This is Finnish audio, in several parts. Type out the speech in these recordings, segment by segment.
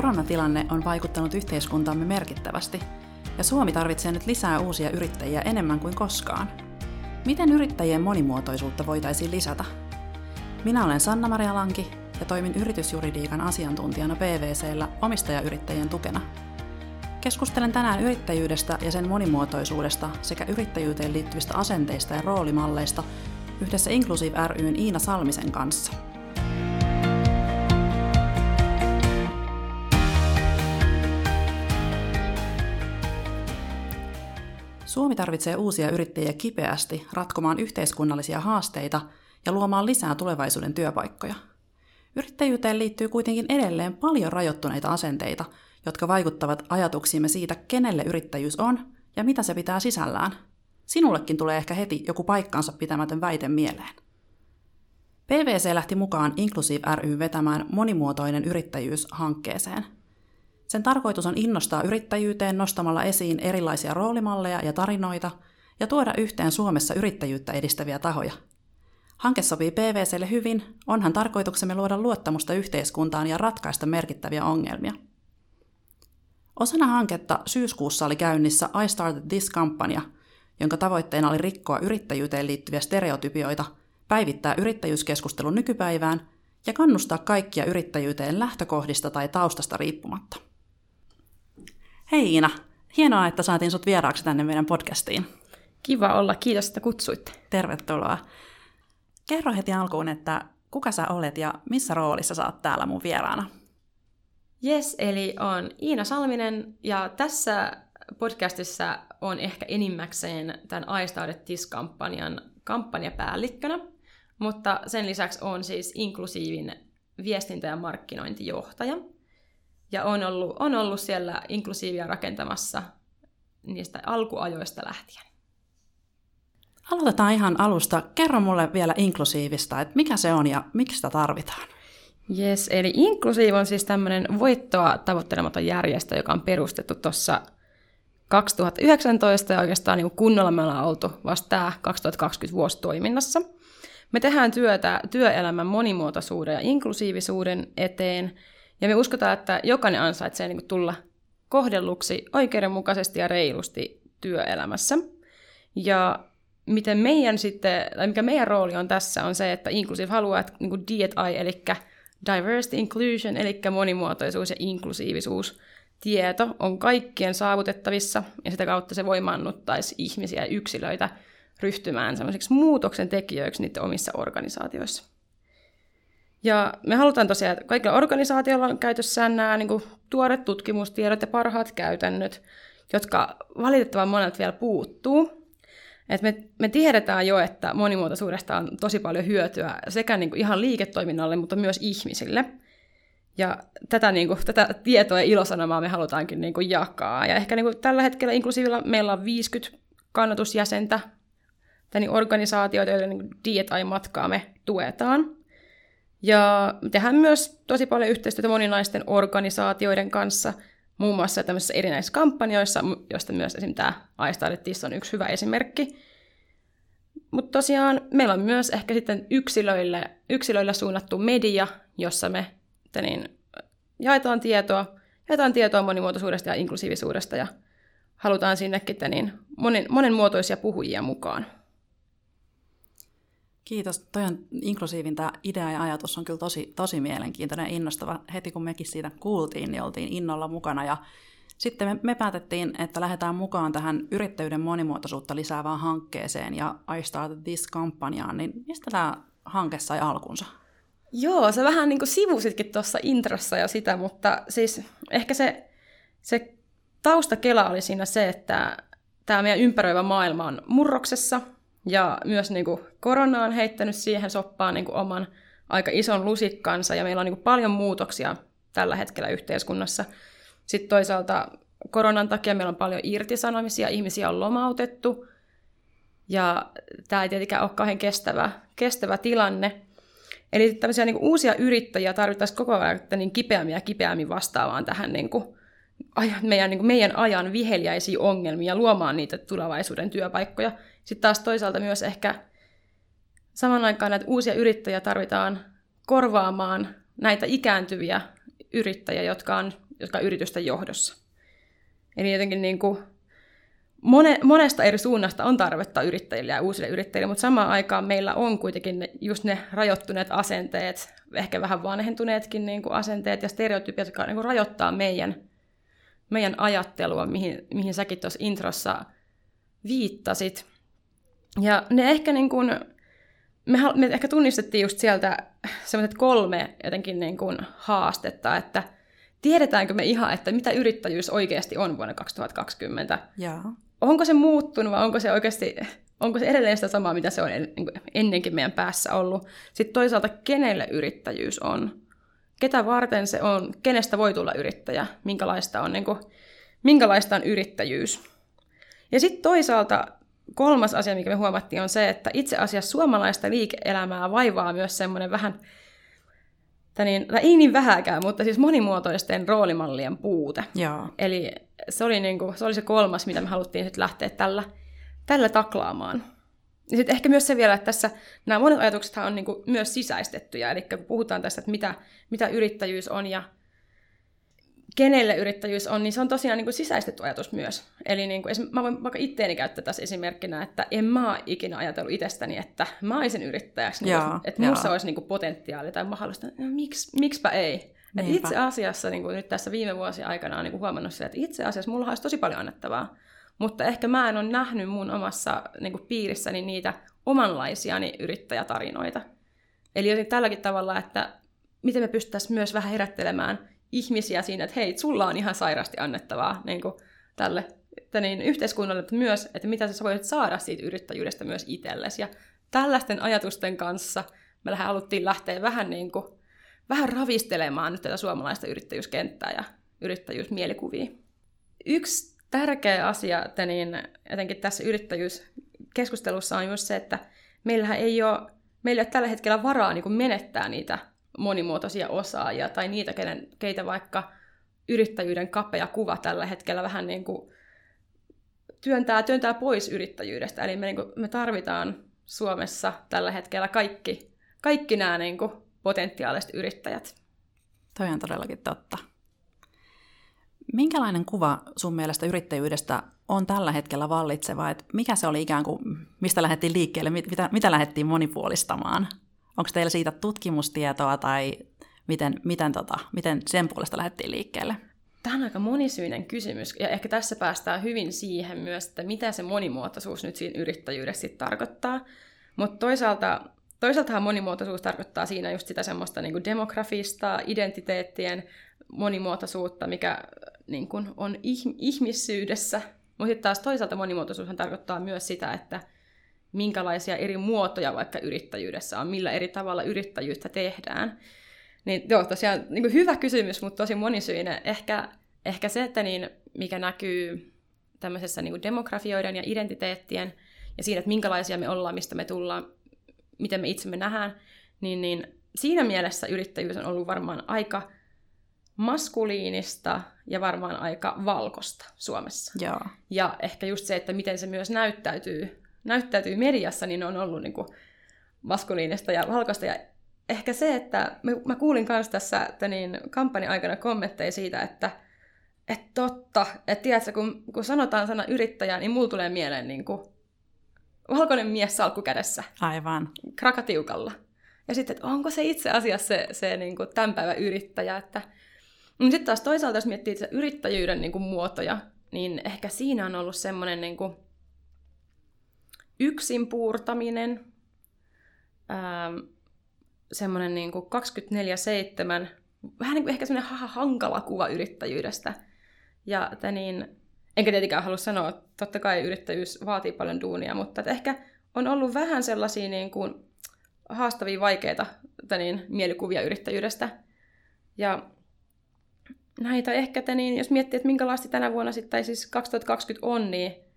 Koronatilanne on vaikuttanut yhteiskuntaamme merkittävästi, ja Suomi tarvitsee nyt lisää uusia yrittäjiä enemmän kuin koskaan. Miten yrittäjien monimuotoisuutta voitaisiin lisätä? Minä olen Sanna-Maria Lanki ja toimin yritysjuridiikan asiantuntijana PVCllä omistajayrittäjien tukena. Keskustelen tänään yrittäjyydestä ja sen monimuotoisuudesta sekä yrittäjyyteen liittyvistä asenteista ja roolimalleista yhdessä Inclusive ryn Iina Salmisen kanssa – Suomi tarvitsee uusia yrittäjiä kipeästi ratkomaan yhteiskunnallisia haasteita ja luomaan lisää tulevaisuuden työpaikkoja. Yrittäjyyteen liittyy kuitenkin edelleen paljon rajoittuneita asenteita, jotka vaikuttavat ajatuksiimme siitä, kenelle yrittäjyys on ja mitä se pitää sisällään. Sinullekin tulee ehkä heti joku paikkansa pitämätön väite mieleen. PVC lähti mukaan Inclusive ry vetämään monimuotoinen yrittäjyys hankkeeseen – sen tarkoitus on innostaa yrittäjyyteen nostamalla esiin erilaisia roolimalleja ja tarinoita ja tuoda yhteen Suomessa yrittäjyyttä edistäviä tahoja. Hanke sopii PVClle hyvin, onhan tarkoituksemme luoda luottamusta yhteiskuntaan ja ratkaista merkittäviä ongelmia. Osana hanketta syyskuussa oli käynnissä I Started This-kampanja, jonka tavoitteena oli rikkoa yrittäjyyteen liittyviä stereotypioita, päivittää yrittäjyyskeskustelun nykypäivään ja kannustaa kaikkia yrittäjyyteen lähtökohdista tai taustasta riippumatta. Hei Iina, hienoa, että saatiin sut vieraaksi tänne meidän podcastiin. Kiva olla, kiitos, että kutsuitte. Tervetuloa. Kerro heti alkuun, että kuka sä olet ja missä roolissa sä oot täällä mun vieraana? Yes, eli on Iina Salminen ja tässä podcastissa on ehkä enimmäkseen tämän I Started This-kampanjan kampanjapäällikkönä, mutta sen lisäksi on siis inklusiivin viestintä- ja markkinointijohtaja – ja on ollut, on ollut siellä inklusiivia rakentamassa niistä alkuajoista lähtien. Aloitetaan ihan alusta. Kerro mulle vielä inklusiivista, että mikä se on ja miksi sitä tarvitaan? Yes, eli inklusiivi on siis tämmöinen voittoa tavoittelematon järjestö, joka on perustettu tuossa 2019 ja oikeastaan niin kunnolla me ollaan oltu vasta tämä 2020 vuosi toiminnassa. Me tehdään työtä työelämän monimuotoisuuden ja inklusiivisuuden eteen – ja me uskotaan, että jokainen ansaitsee niin kuin tulla kohdelluksi oikeudenmukaisesti ja reilusti työelämässä. Ja miten meidän sitten, tai mikä meidän rooli on tässä, on se, että Inclusive haluaa, että niin DI, eli Diversity Inclusion, eli monimuotoisuus ja inklusiivisuus, tieto on kaikkien saavutettavissa, ja sitä kautta se voimannuttaisi ihmisiä ja yksilöitä ryhtymään semmoisiksi muutoksen tekijöiksi niiden omissa organisaatioissa. Ja me halutaan tosiaan, että kaikilla organisaatioilla on käytössään nämä niin kuin, tuoret tutkimustiedot ja parhaat käytännöt, jotka valitettavan monet vielä puuttuu. Et me, me tiedetään jo, että monimuotoisuudesta on tosi paljon hyötyä sekä niin kuin ihan liiketoiminnalle, mutta myös ihmisille. Ja tätä, niin kuin, tätä tietoa ja ilosanomaa me halutaankin niin kuin, jakaa. Ja ehkä niin kuin, tällä hetkellä inklusiivilla meillä on 50 kannatusjäsentä, niin organisaatioita, joiden niin DI-matkaa me tuetaan. Ja tehdään myös tosi paljon yhteistyötä moninaisten organisaatioiden kanssa, muun muassa tämmöisissä erinäisissä kampanjoissa, joista myös esim. tämä iStartedTis on yksi hyvä esimerkki. Mutta tosiaan meillä on myös ehkä sitten yksilöille, yksilöille suunnattu media, jossa me niin, jaetaan tietoa, jaetaan tietoa monimuotoisuudesta ja inklusiivisuudesta ja halutaan sinnekin niin, monen, monenmuotoisia puhujia mukaan. Kiitos. Toi on inklusiivin tämä idea ja ajatus on kyllä tosi, tosi mielenkiintoinen ja innostava. Heti kun mekin siitä kuultiin, niin oltiin innolla mukana ja sitten me, me päätettiin, että lähdetään mukaan tähän yrittäjyyden monimuotoisuutta lisäävään hankkeeseen ja I Started This-kampanjaan, niin mistä tämä hanke sai alkunsa? Joo, se vähän niin kuin sivusitkin tuossa introssa jo sitä, mutta siis ehkä se, se taustakela oli siinä se, että tämä meidän ympäröivä maailma on murroksessa – ja myös niin kuin, korona on heittänyt siihen soppaan niin kuin, oman aika ison lusikkansa, ja meillä on niin kuin, paljon muutoksia tällä hetkellä yhteiskunnassa. Sitten toisaalta koronan takia meillä on paljon irtisanomisia, ihmisiä on lomautettu, ja tämä ei tietenkään ole kauhean kestävä, kestävä tilanne. Eli tämmöisiä niin kuin, uusia yrittäjiä tarvittaisiin koko ajan niin kipeämmin ja kipeämmin vastaavaan tähän niin kuin, meidän, niin kuin, meidän ajan viheliäisiä ongelmia luomaan niitä tulevaisuuden työpaikkoja – sitten taas toisaalta myös ehkä saman aikaan näitä uusia yrittäjiä tarvitaan korvaamaan näitä ikääntyviä yrittäjiä, jotka on jotka on yritysten johdossa. Eli jotenkin niin kuin mone, monesta eri suunnasta on tarvetta yrittäjille ja uusille yrittäjille, mutta samaan aikaan meillä on kuitenkin ne, just ne rajoittuneet asenteet, ehkä vähän vanhentuneetkin niin kuin asenteet ja stereotypiat, jotka niin kuin rajoittaa meidän, meidän ajattelua, mihin, mihin säkin tuossa introssa viittasit. Ja ne ehkä niin kuin, me, me ehkä tunnistettiin just sieltä sellaiset kolme jotenkin niin kuin haastetta, että tiedetäänkö me ihan, että mitä yrittäjyys oikeasti on vuonna 2020? Jaa. Onko se muuttunut vai onko se oikeasti, onko se edelleen sitä samaa, mitä se on niin ennenkin meidän päässä ollut? Sitten toisaalta, kenelle yrittäjyys on? Ketä varten se on? Kenestä voi tulla yrittäjä? Minkälaista on, niin kuin, minkälaista on yrittäjyys? Ja sitten toisaalta kolmas asia, mikä me huomattiin, on se, että itse asiassa suomalaista liike-elämää vaivaa myös semmoinen vähän, niin, tai ei niin vähäkään, mutta siis monimuotoisten roolimallien puute. Joo. Eli se oli, niin kuin, se oli se kolmas, mitä me haluttiin sitten lähteä tällä, tällä taklaamaan. Ja sitten ehkä myös se vielä, että tässä nämä monet ajatuksethan on niin kuin myös sisäistettyjä, eli kun puhutaan tästä, että mitä, mitä yrittäjyys on ja kenelle yrittäjyys on, niin se on tosiaan niin kuin sisäistetty ajatus myös. Eli niin kuin, mä voin vaikka itteeni käyttää tässä esimerkkinä, että en mä ole ikinä ajatellut itsestäni, että mä olisin yrittäjäksi, niin Jaa, että minussa olisi niin kuin potentiaali tai mahdollista. No, miksi, miksipä ei? Et itse asiassa niin kuin nyt tässä viime vuosien aikana on niin kuin huomannut se, että itse asiassa mulla olisi tosi paljon annettavaa. Mutta ehkä mä en ole nähnyt mun omassa niin kuin piirissäni niitä omanlaisiani yrittäjätarinoita. Eli joten tälläkin tavalla, että miten me pystyttäisiin myös vähän herättelemään ihmisiä siinä, että hei, sulla on ihan sairasti annettavaa niin kuin tälle että niin, yhteiskunnalle, mutta myös, että mitä sä voit saada siitä yrittäjyydestä myös itsellesi. Ja tällaisten ajatusten kanssa me haluttiin lähteä vähän, niin kuin, vähän ravistelemaan nyt tätä suomalaista yrittäjyyskenttää ja yrittäjyysmielikuvia. Yksi tärkeä asia että niin, jotenkin tässä yrittäjyyskeskustelussa on just se, että meillähän ei ole, meillä ei ole tällä hetkellä varaa niin kuin menettää niitä monimuotoisia osaajia tai niitä, kenen, keitä vaikka yrittäjyyden kapea kuva tällä hetkellä vähän niin kuin työntää, työntää pois yrittäjyydestä. Eli me, niin kuin, me tarvitaan Suomessa tällä hetkellä kaikki, kaikki nämä niin kuin, potentiaaliset yrittäjät. Toi on todellakin totta. Minkälainen kuva sun mielestä yrittäjyydestä on tällä hetkellä vallitseva? Et mikä se oli ikään kuin, mistä lähdettiin liikkeelle, mitä, mitä lähdettiin monipuolistamaan? Onko teillä siitä tutkimustietoa tai miten, miten, tota, miten sen puolesta lähdettiin liikkeelle? Tämä on aika monisyinen kysymys, ja ehkä tässä päästään hyvin siihen myös, että mitä se monimuotoisuus nyt siinä yrittäjyydessä sitten tarkoittaa. Mutta toisaalta, toisaaltahan monimuotoisuus tarkoittaa siinä just sitä semmoista niin kuin demografista, identiteettien monimuotoisuutta, mikä niin kuin on ihmissyydessä. Mutta sitten taas toisaalta monimuotoisuushan tarkoittaa myös sitä, että minkälaisia eri muotoja vaikka yrittäjyydessä on, millä eri tavalla yrittäjyyttä tehdään. Niin joo, tosiaan niin kuin hyvä kysymys, mutta tosi monisyinen. Ehkä, ehkä se, että niin, mikä näkyy tämmöisessä niin kuin demografioiden ja identiteettien ja siinä, että minkälaisia me ollaan, mistä me tullaan, miten me itsemme nähdään, niin, niin siinä mielessä yrittäjyys on ollut varmaan aika maskuliinista ja varmaan aika valkosta Suomessa. Joo. Ja ehkä just se, että miten se myös näyttäytyy, näyttäytyy mediassa, niin on ollut niin kuin maskuliinista ja valkoista. Ja ehkä se, että mä kuulin myös tässä että niin, kampanjan aikana kommentteja siitä, että että totta, että tiedätkö, kun, kun sanotaan sana yrittäjä, niin mulla tulee mieleen niin kuin, valkoinen mies salkku kädessä. Aivan. Krakatiukalla. Ja sitten, että onko se itse asiassa se, se niin kuin tämän päivän yrittäjä, että mutta sitten taas toisaalta, jos miettii itse yrittäjyyden niin kuin, muotoja, niin ehkä siinä on ollut semmoinen niin kuin, yksin puurtaminen, semmoinen niin 24-7, vähän niin kuin ehkä semmoinen hankala kuva yrittäjyydestä. Ja että niin, enkä tietenkään halua sanoa, että totta kai yrittäjyys vaatii paljon duunia, mutta että ehkä on ollut vähän sellaisia niin kuin haastavia, vaikeita että niin, mielikuvia yrittäjyydestä. Ja näitä ehkä, te, niin jos miettii, että minkälaista tänä vuonna sitten, tai siis 2020 on, niin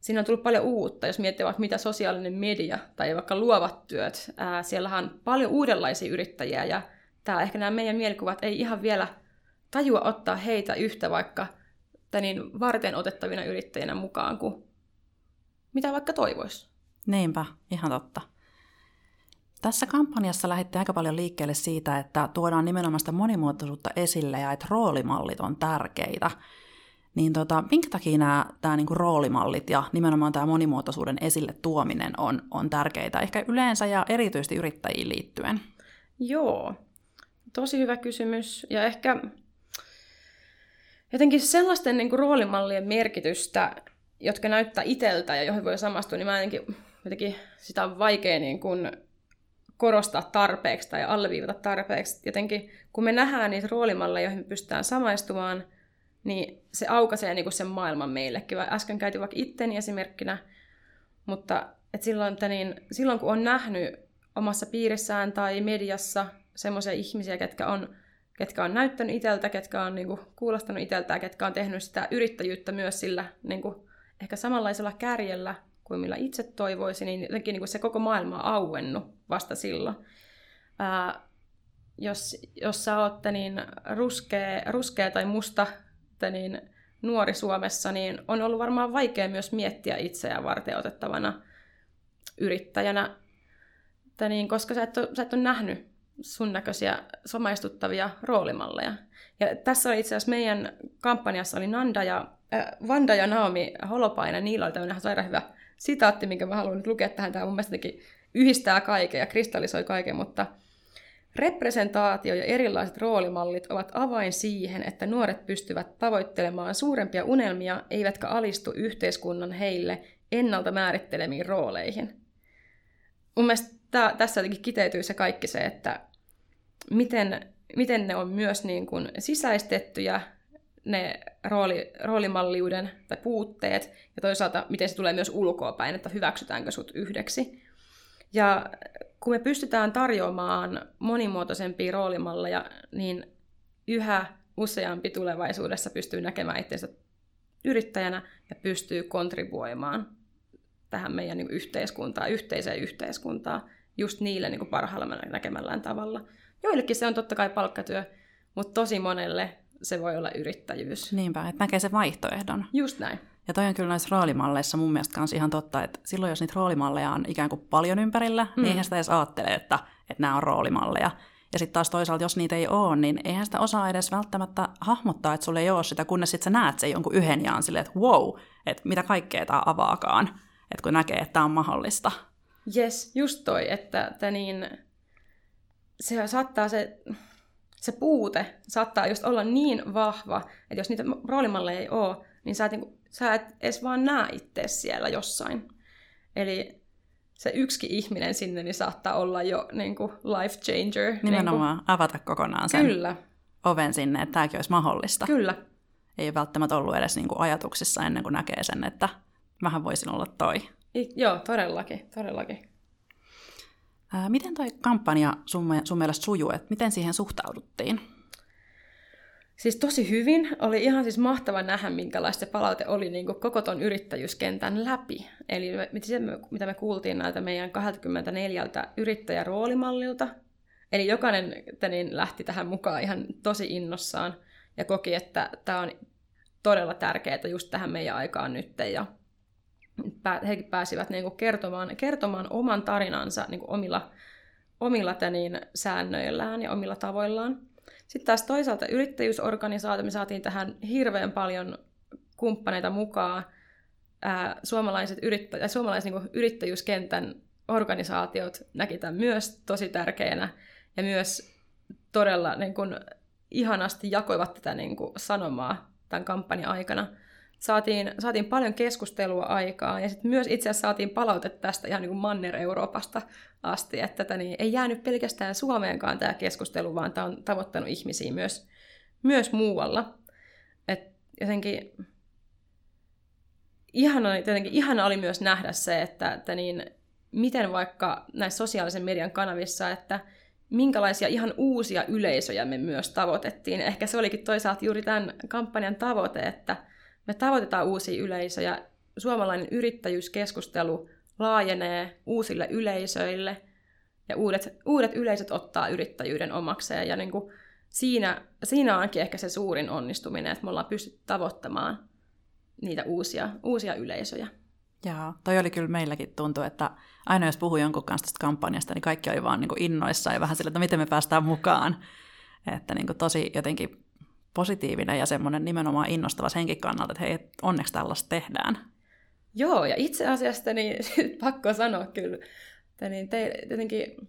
siinä on tullut paljon uutta, jos miettii vaikka mitä sosiaalinen media tai vaikka luovat työt. Ää, siellähän on paljon uudenlaisia yrittäjiä ja tää, ehkä nämä meidän mielikuvat ei ihan vielä tajua ottaa heitä yhtä vaikka niin varten otettavina yrittäjinä mukaan kuin mitä vaikka toivoisi. Niinpä, ihan totta. Tässä kampanjassa lähditte aika paljon liikkeelle siitä, että tuodaan nimenomaan sitä monimuotoisuutta esille ja että roolimallit on tärkeitä. Niin tota, minkä takia nämä tämä niinku roolimallit ja nimenomaan tämä monimuotoisuuden esille tuominen on, on tärkeitä, ehkä yleensä ja erityisesti yrittäjiin liittyen? Joo, tosi hyvä kysymys. Ja ehkä jotenkin sellaisten niin kuin roolimallien merkitystä, jotka näyttää iteltä ja joihin voi samastua, niin mä jotenkin, jotenkin sitä on vaikea niin korostaa tarpeeksi tai alleviivata tarpeeksi. Jotenkin kun me nähdään niitä roolimalleja, joihin me pystytään samaistumaan, niin se aukaisee kuin sen maailman meillekin. Äsken käytiin vaikka itteni esimerkkinä, mutta et silloin, että niin, silloin kun on nähnyt omassa piirissään tai mediassa semmoisia ihmisiä, ketkä on, ketkä on näyttänyt iteltä, ketkä on niin kuin, kuulostanut iteltä ketkä on tehnyt sitä yrittäjyyttä myös sillä niin kuin, ehkä samanlaisella kärjellä kuin millä itse toivoisin, niin jotenkin niin kuin se koko maailma on auennut vasta silloin. Ää, jos, jos sä ootte niin ruskea, ruskea tai musta niin nuori Suomessa, niin on ollut varmaan vaikea myös miettiä itseään varten otettavana yrittäjänä, että niin, koska sä et, ole, sä et ole nähnyt sun näköisiä somaistuttavia roolimalleja. Ja tässä oli itse asiassa meidän kampanjassa oli Nanda ja, äh, Vanda ja Naomi Holopainen, niillä oli tämmöinen sairaan hyvä sitaatti, minkä mä haluan nyt lukea tähän. Tämä mun mielestä yhdistää kaiken ja kristallisoi kaiken, mutta Representaatio ja erilaiset roolimallit ovat avain siihen, että nuoret pystyvät tavoittelemaan suurempia unelmia, eivätkä alistu yhteiskunnan heille ennalta määrittelemiin rooleihin. Mun mielestä tässä jotenkin kiteytyy se kaikki se, että miten, miten ne on myös niin kuin sisäistettyjä, ne rooli, roolimalliuden tai puutteet, ja toisaalta miten se tulee myös ulkoapäin, että hyväksytäänkö sut yhdeksi. Ja kun me pystytään tarjoamaan monimuotoisempia roolimalleja, niin yhä useampi tulevaisuudessa pystyy näkemään itsensä yrittäjänä ja pystyy kontribuoimaan tähän meidän niin yhteiskuntaan, yhteiseen yhteiskuntaan, just niille niin parhaalla näkemällään tavalla. Joillekin se on totta kai palkkatyö, mutta tosi monelle se voi olla yrittäjyys. Niinpä, että näkee sen vaihtoehdon. Just näin. Ja toi on kyllä näissä roolimalleissa mun mielestä kanssa ihan totta, että silloin jos niitä roolimalleja on ikään kuin paljon ympärillä, hmm. niin eihän sitä edes ajattele, että, että nämä on roolimalleja. Ja sitten taas toisaalta, jos niitä ei ole, niin eihän sitä osaa edes välttämättä hahmottaa, että sulle ei ole sitä, kunnes sitten sä näet sen jonkun yhden jaan silleen, että wow, että mitä kaikkea tämä avaakaan, että kun näkee, että tämä on mahdollista. Yes, just toi, että, että niin, se saattaa se, se puute saattaa just olla niin vahva, että jos niitä roolimalleja ei ole, niin sä et niin sä et edes vaan näe itse siellä jossain. Eli se yksi ihminen sinne niin saattaa olla jo niin kuin life changer. Nimenomaan niin kuin... avata kokonaan sen Kyllä. oven sinne, että tämäkin olisi mahdollista. Kyllä. Ei ole välttämättä ollut edes niin kuin ajatuksissa ennen kuin näkee sen, että vähän voisin olla toi. I, joo, todellakin, todellakin. Ää, miten toi kampanja sun, sun mielestä sujuu, miten siihen suhtauduttiin? Siis tosi hyvin. Oli ihan siis mahtava nähdä, minkälaista se palaute oli niin kuin koko ton yrittäjyyskentän läpi. Eli mitä me kuultiin näiltä meidän 24 yrittäjäroolimallilta. Eli jokainen niin lähti tähän mukaan ihan tosi innossaan ja koki, että tämä on todella tärkeää just tähän meidän aikaan nyt. Ja hekin pääsivät niin kuin kertomaan, kertomaan oman tarinansa niin kuin omilla, omilla niin, säännöillään ja omilla tavoillaan. Sitten taas toisaalta yrittäjyysorganisaatio, me saatiin tähän hirveän paljon kumppaneita mukaan. Suomalaiset yrittä- suomalaiset niin yrittäjyyskentän organisaatiot näki tämän myös tosi tärkeänä ja myös todella niin kuin, ihanasti jakoivat tätä niin kuin, sanomaa tämän kampanjan aikana saatiin, saatiin paljon keskustelua aikaa ja sitten myös itse asiassa saatiin palautetta tästä ihan niin kuin Manner-Euroopasta asti, että tätä niin ei jäänyt pelkästään Suomeenkaan tämä keskustelu, vaan tämä on tavoittanut ihmisiä myös, myös muualla. Et jotenkin ihana, jotenkin ihana oli myös nähdä se, että, että niin, miten vaikka näissä sosiaalisen median kanavissa, että minkälaisia ihan uusia yleisöjä me myös tavoitettiin. Ehkä se olikin toisaalta juuri tämän kampanjan tavoite, että me tavoitetaan uusia yleisöjä. Suomalainen yrittäjyyskeskustelu laajenee uusille yleisöille ja uudet, uudet yleisöt ottaa yrittäjyyden omakseen. Ja niin kuin siinä, siinä onkin ehkä se suurin onnistuminen, että me ollaan pystytty tavoittamaan niitä uusia, uusia yleisöjä. Joo, toi oli kyllä meilläkin tuntuu, että aina jos puhui jonkun kanssa tästä kampanjasta, niin kaikki oli vaan niin innoissaan ja vähän sillä, että miten me päästään mukaan. Että niin kuin tosi jotenkin positiivinen ja semmoinen nimenomaan innostava senkin kannalta, että hei, onneksi tällaista tehdään. Joo, ja itse asiassa niin pakko sanoa kyllä, että niin te, tietenkin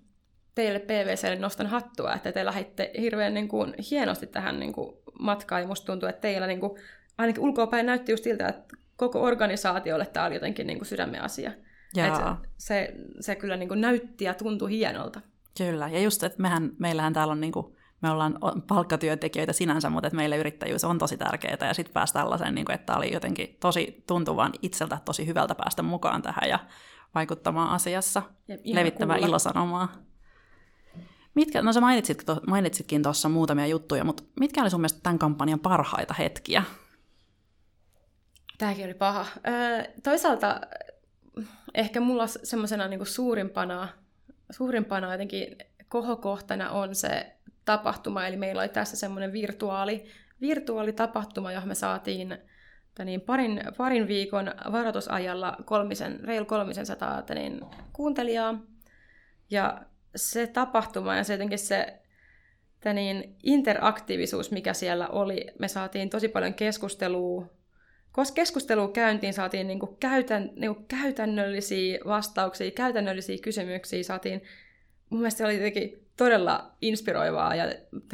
teille PVClle nostan hattua, että te lähditte hirveän niin kuin, hienosti tähän niin kuin, matkaan, ja musta tuntuu, että teillä niin kuin, ainakin ulkoapäin näytti just siltä, että koko organisaatiolle tämä oli jotenkin niin kuin sydämen asia. Että se, se kyllä niin kuin näytti ja tuntui hienolta. Kyllä, ja just, että mehän, meillähän täällä on niin kuin, me ollaan palkkatyöntekijöitä sinänsä, mutta että meille yrittäjyys on tosi tärkeää, ja sitten päästä tällaisen, niin kuin, että oli jotenkin tosi tuntuvan itseltä tosi hyvältä päästä mukaan tähän ja vaikuttamaan asiassa, ja levittämään kuulla. ilosanomaa. Mitkä, no sä mainitsit, mainitsitkin tuossa muutamia juttuja, mutta mitkä oli sun mielestä tämän kampanjan parhaita hetkiä? Tämäkin oli paha. Öö, toisaalta ehkä mulla semmoisena niin suurimpana, suurimpana jotenkin kohokohtana on se tapahtuma, eli meillä oli tässä semmoinen virtuaali, virtuaalitapahtuma, johon me saatiin niin parin, parin viikon varoitusajalla kolmisen, reilu kolmisen sataa niin, kuuntelijaa. Ja se tapahtuma ja se jotenkin se niin, interaktiivisuus, mikä siellä oli, me saatiin tosi paljon keskustelua. Koska keskustelua käyntiin, saatiin niin kuin käytän, niin kuin käytännöllisiä vastauksia, käytännöllisiä kysymyksiä, saatiin, mun mielestä se oli jotenkin todella inspiroivaa ja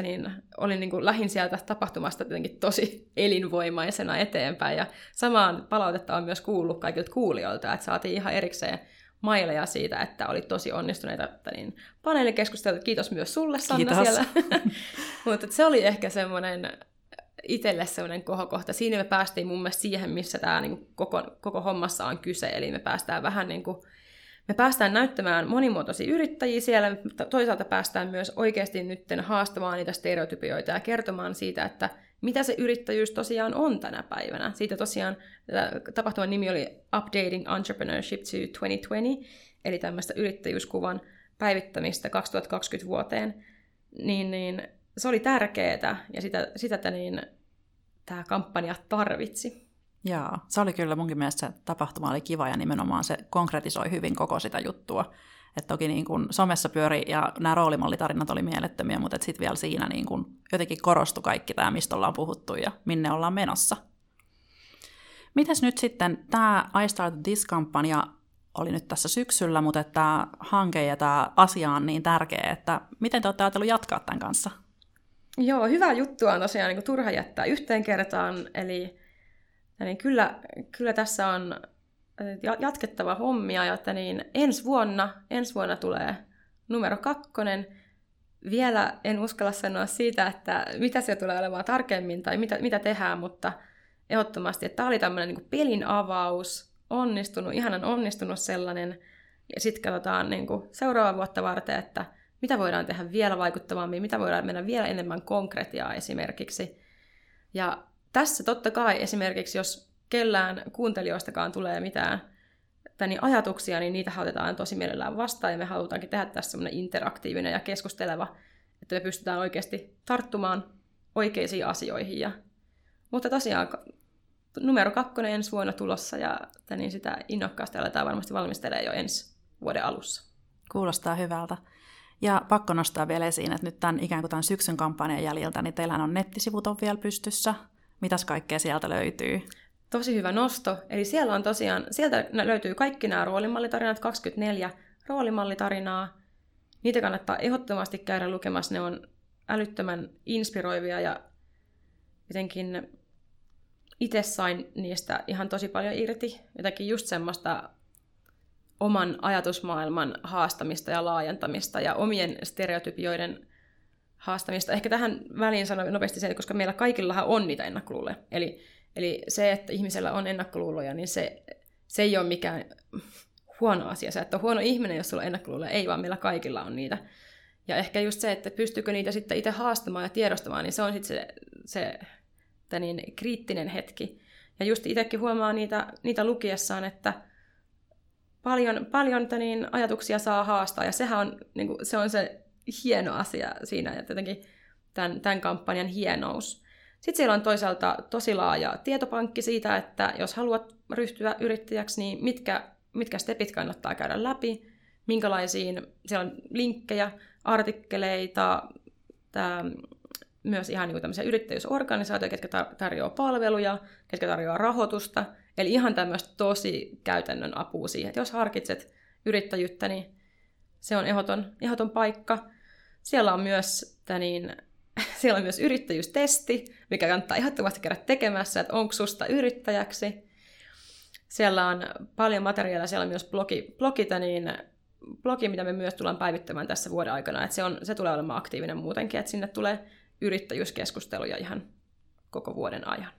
niin, olin niin kuin lähin sieltä tapahtumasta jotenkin tosi elinvoimaisena eteenpäin ja samaan palautetta on myös kuullut kaikilta kuulijoilta, että saatiin ihan erikseen maileja siitä, että oli tosi onnistuneita että niin, paneelikeskusteluita. Kiitos myös sulle, Sanna, Kiitos. siellä. Mutta se oli ehkä semmoinen itselle sellainen kohokohta. Siinä me päästiin mun mielestä siihen, missä tämä niin koko, koko hommassa on kyse. Eli me päästään vähän niin kuin, me päästään näyttämään monimuotoisia yrittäjiä siellä, toisaalta päästään myös oikeasti nytten haastamaan niitä stereotypioita ja kertomaan siitä, että mitä se yrittäjyys tosiaan on tänä päivänä. Siitä tosiaan tapahtuman nimi oli Updating Entrepreneurship to 2020, eli tämmöistä yrittäjyyskuvan päivittämistä 2020 vuoteen. Niin, niin se oli tärkeää ja sitä, sitä niin, tämä kampanja tarvitsi. Joo, se oli kyllä munkin mielestä se tapahtuma oli kiva ja nimenomaan se konkretisoi hyvin koko sitä juttua. Et toki niin kun somessa pyöri ja nämä roolimallitarinat oli mielettömiä, mutta sitten vielä siinä niin kun jotenkin korostui kaikki tämä, mistä ollaan puhuttu ja minne ollaan menossa. Mites nyt sitten tämä I Started This-kampanja oli nyt tässä syksyllä, mutta tämä hanke ja tämä asia on niin tärkeä, että miten te olette ajatellut jatkaa tämän kanssa? Joo, hyvä juttu on tosiaan niin turha jättää yhteen kertaan, eli niin kyllä, kyllä tässä on jatkettava hommia, ja että niin ensi vuonna, ensi vuonna tulee numero kakkonen. Vielä en uskalla sanoa siitä, että mitä se tulee olemaan tarkemmin tai mitä, mitä tehdään, mutta ehdottomasti, että tämä oli tämmöinen niin pelin avaus, onnistunut, ihanan onnistunut sellainen, ja sitten katsotaan niin kuin seuraava vuotta varten, että mitä voidaan tehdä vielä vaikuttavammin, mitä voidaan mennä vielä enemmän konkretiaa esimerkiksi. Ja tässä totta kai esimerkiksi, jos kellään kuuntelijoistakaan tulee mitään niin ajatuksia, niin niitä otetaan tosi mielellään vastaan, ja me halutaankin tehdä tässä semmoinen interaktiivinen ja keskusteleva, että me pystytään oikeasti tarttumaan oikeisiin asioihin. Ja, mutta tosiaan numero kakkonen ensi vuonna tulossa, ja niin sitä innokkaasti aletaan varmasti valmistelee jo ensi vuoden alussa. Kuulostaa hyvältä. Ja pakko nostaa vielä esiin, että nyt tämän ikään kuin tämän syksyn kampanjan jäljiltä, niin teillähän on nettisivut on vielä pystyssä. Mitäs kaikkea sieltä löytyy? Tosi hyvä nosto. Eli siellä on tosiaan, sieltä löytyy kaikki nämä roolimallitarinat, 24 roolimallitarinaa. Niitä kannattaa ehdottomasti käydä lukemassa. Ne on älyttömän inspiroivia ja jotenkin itse sain niistä ihan tosi paljon irti. Jotenkin just semmoista oman ajatusmaailman haastamista ja laajentamista ja omien stereotypioiden haastamista. Ehkä tähän väliin sanon nopeasti se, koska meillä kaikillahan on niitä ennakkoluuloja. Eli, eli se, että ihmisellä on ennakkoluuloja, niin se, se ei ole mikään huono asia. Sä et ole huono ihminen, jos sulla on ennakkoluuloja. Ei, vaan meillä kaikilla on niitä. Ja ehkä just se, että pystyykö niitä sitten itse haastamaan ja tiedostamaan, niin se on sitten se, se niin, kriittinen hetki. Ja just itsekin huomaa niitä, niitä lukiessaan, että – paljon, paljon niin, ajatuksia saa haastaa, ja sehän on, niin kuin, se on se hieno asia siinä, ja jotenkin tämän, tämän kampanjan hienous. Sitten siellä on toisaalta tosi laaja tietopankki siitä, että jos haluat ryhtyä yrittäjäksi, niin mitkä, mitkä stepit kannattaa käydä läpi, minkälaisiin, siellä on linkkejä, artikkeleita, tää, myös ihan niin tämmöisiä yrittäjyysorganisaatioita, ketkä tarjoaa palveluja, ketkä tarjoaa rahoitusta. Eli ihan tämmöistä tosi käytännön apua siihen, että jos harkitset yrittäjyyttä, niin se on ehdoton, ehdoton paikka. Siellä on myös, niin, siellä on myös yrittäjyystesti, mikä kannattaa ehdottomasti käydä tekemässä, että onko susta yrittäjäksi. Siellä on paljon materiaalia, siellä on myös blogi, blogita, niin blogi, mitä me myös tullaan päivittämään tässä vuoden aikana, että se, on, se tulee olemaan aktiivinen muutenkin, että sinne tulee yrittäjyyskeskusteluja ihan koko vuoden ajan.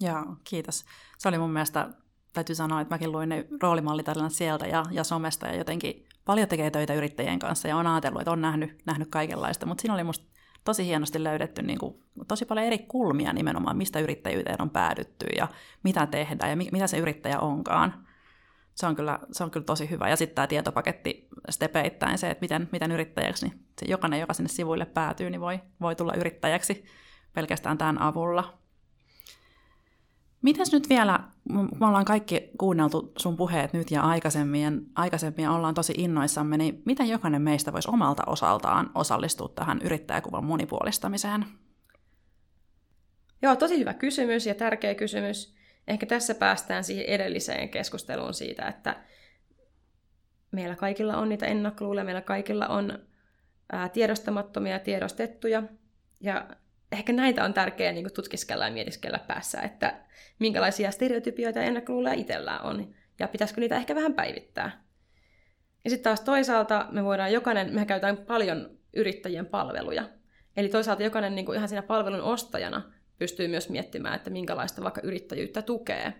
Joo, kiitos. Se oli mun mielestä, täytyy sanoa, että mäkin luin ne roolimallitarinat sieltä ja, ja somesta ja jotenkin paljon tekee töitä yrittäjien kanssa ja on ajatellut, että on nähnyt, nähnyt kaikenlaista, mutta siinä oli musta tosi hienosti löydetty niin kuin, tosi paljon eri kulmia nimenomaan, mistä yrittäjyyteen on päädytty ja mitä tehdään ja mi, mitä se yrittäjä onkaan. Se on kyllä, se on kyllä tosi hyvä. Ja sitten tämä tietopaketti stepeittäin se, että miten, miten yrittäjäksi, niin se jokainen, joka sinne sivuille päätyy, niin voi, voi tulla yrittäjäksi pelkästään tämän avulla. Mitäs nyt vielä, me ollaan kaikki kuunneltu sun puheet nyt ja aikaisemmin, aikaisemmin ollaan tosi innoissamme, niin miten jokainen meistä voisi omalta osaltaan osallistua tähän yrittäjäkuvan monipuolistamiseen? Joo, tosi hyvä kysymys ja tärkeä kysymys. Ehkä tässä päästään siihen edelliseen keskusteluun siitä, että meillä kaikilla on niitä ennakkoluuloja, meillä kaikilla on tiedostamattomia ja tiedostettuja. Ja ehkä näitä on tärkeää niin tutkiskella ja mietiskellä päässä, että minkälaisia stereotypioita ja ennakkoluuloja itsellään on, ja pitäisikö niitä ehkä vähän päivittää. Ja sitten taas toisaalta me voidaan jokainen, me käytetään paljon yrittäjien palveluja. Eli toisaalta jokainen niin kuin ihan siinä palvelun ostajana pystyy myös miettimään, että minkälaista vaikka yrittäjyyttä tukee.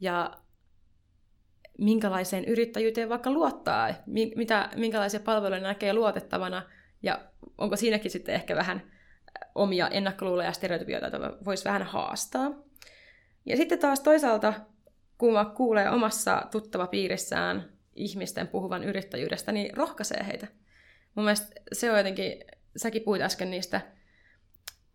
Ja minkälaiseen yrittäjyyteen vaikka luottaa, mitä, minkälaisia palveluja näkee luotettavana, ja onko siinäkin sitten ehkä vähän omia ennakkoluuloja ja stereotypioita, joita voisi vähän haastaa. Ja sitten taas toisaalta, kun kuulee omassa tuttava piirissään ihmisten puhuvan yrittäjyydestä, niin rohkaisee heitä. Mun mielestä se on jotenkin, säkin puhuit äsken niistä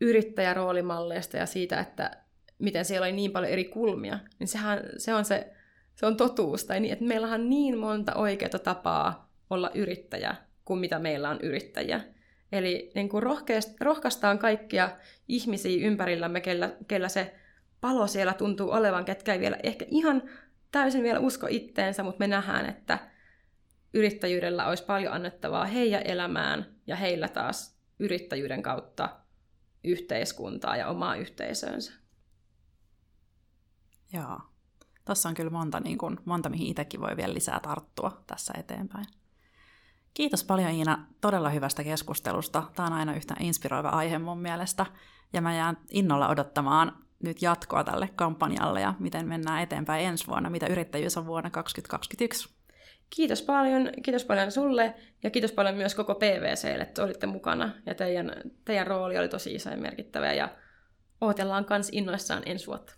yrittäjäroolimalleista ja siitä, että miten siellä oli niin paljon eri kulmia, niin sehän, se on se, se on totuus. Tai niin, että meillä on niin monta oikeaa tapaa olla yrittäjä kuin mitä meillä on yrittäjä. Eli niin kuin rohkaistaan kaikkia ihmisiä ympärillämme, kellä, kellä se palo siellä tuntuu olevan, ketkä ei vielä ehkä ihan täysin vielä usko itteensä, mutta me nähdään, että yrittäjyydellä olisi paljon annettavaa heidän elämään ja heillä taas yrittäjyyden kautta yhteiskuntaa ja omaa yhteisönsä. Joo. Tuossa on kyllä monta, niin kuin, monta, mihin itsekin voi vielä lisää tarttua tässä eteenpäin. Kiitos paljon Iina todella hyvästä keskustelusta. Tämä on aina yhtä inspiroiva aihe mun mielestä. Ja mä jään innolla odottamaan nyt jatkoa tälle kampanjalle ja miten mennään eteenpäin ensi vuonna, mitä yrittäjyys on vuonna 2021. Kiitos paljon, kiitos paljon sulle ja kiitos paljon myös koko PVClle, että olitte mukana ja teidän, teidän rooli oli tosi iso ja merkittävä ja odotellaan kans innoissaan ensi vuotta.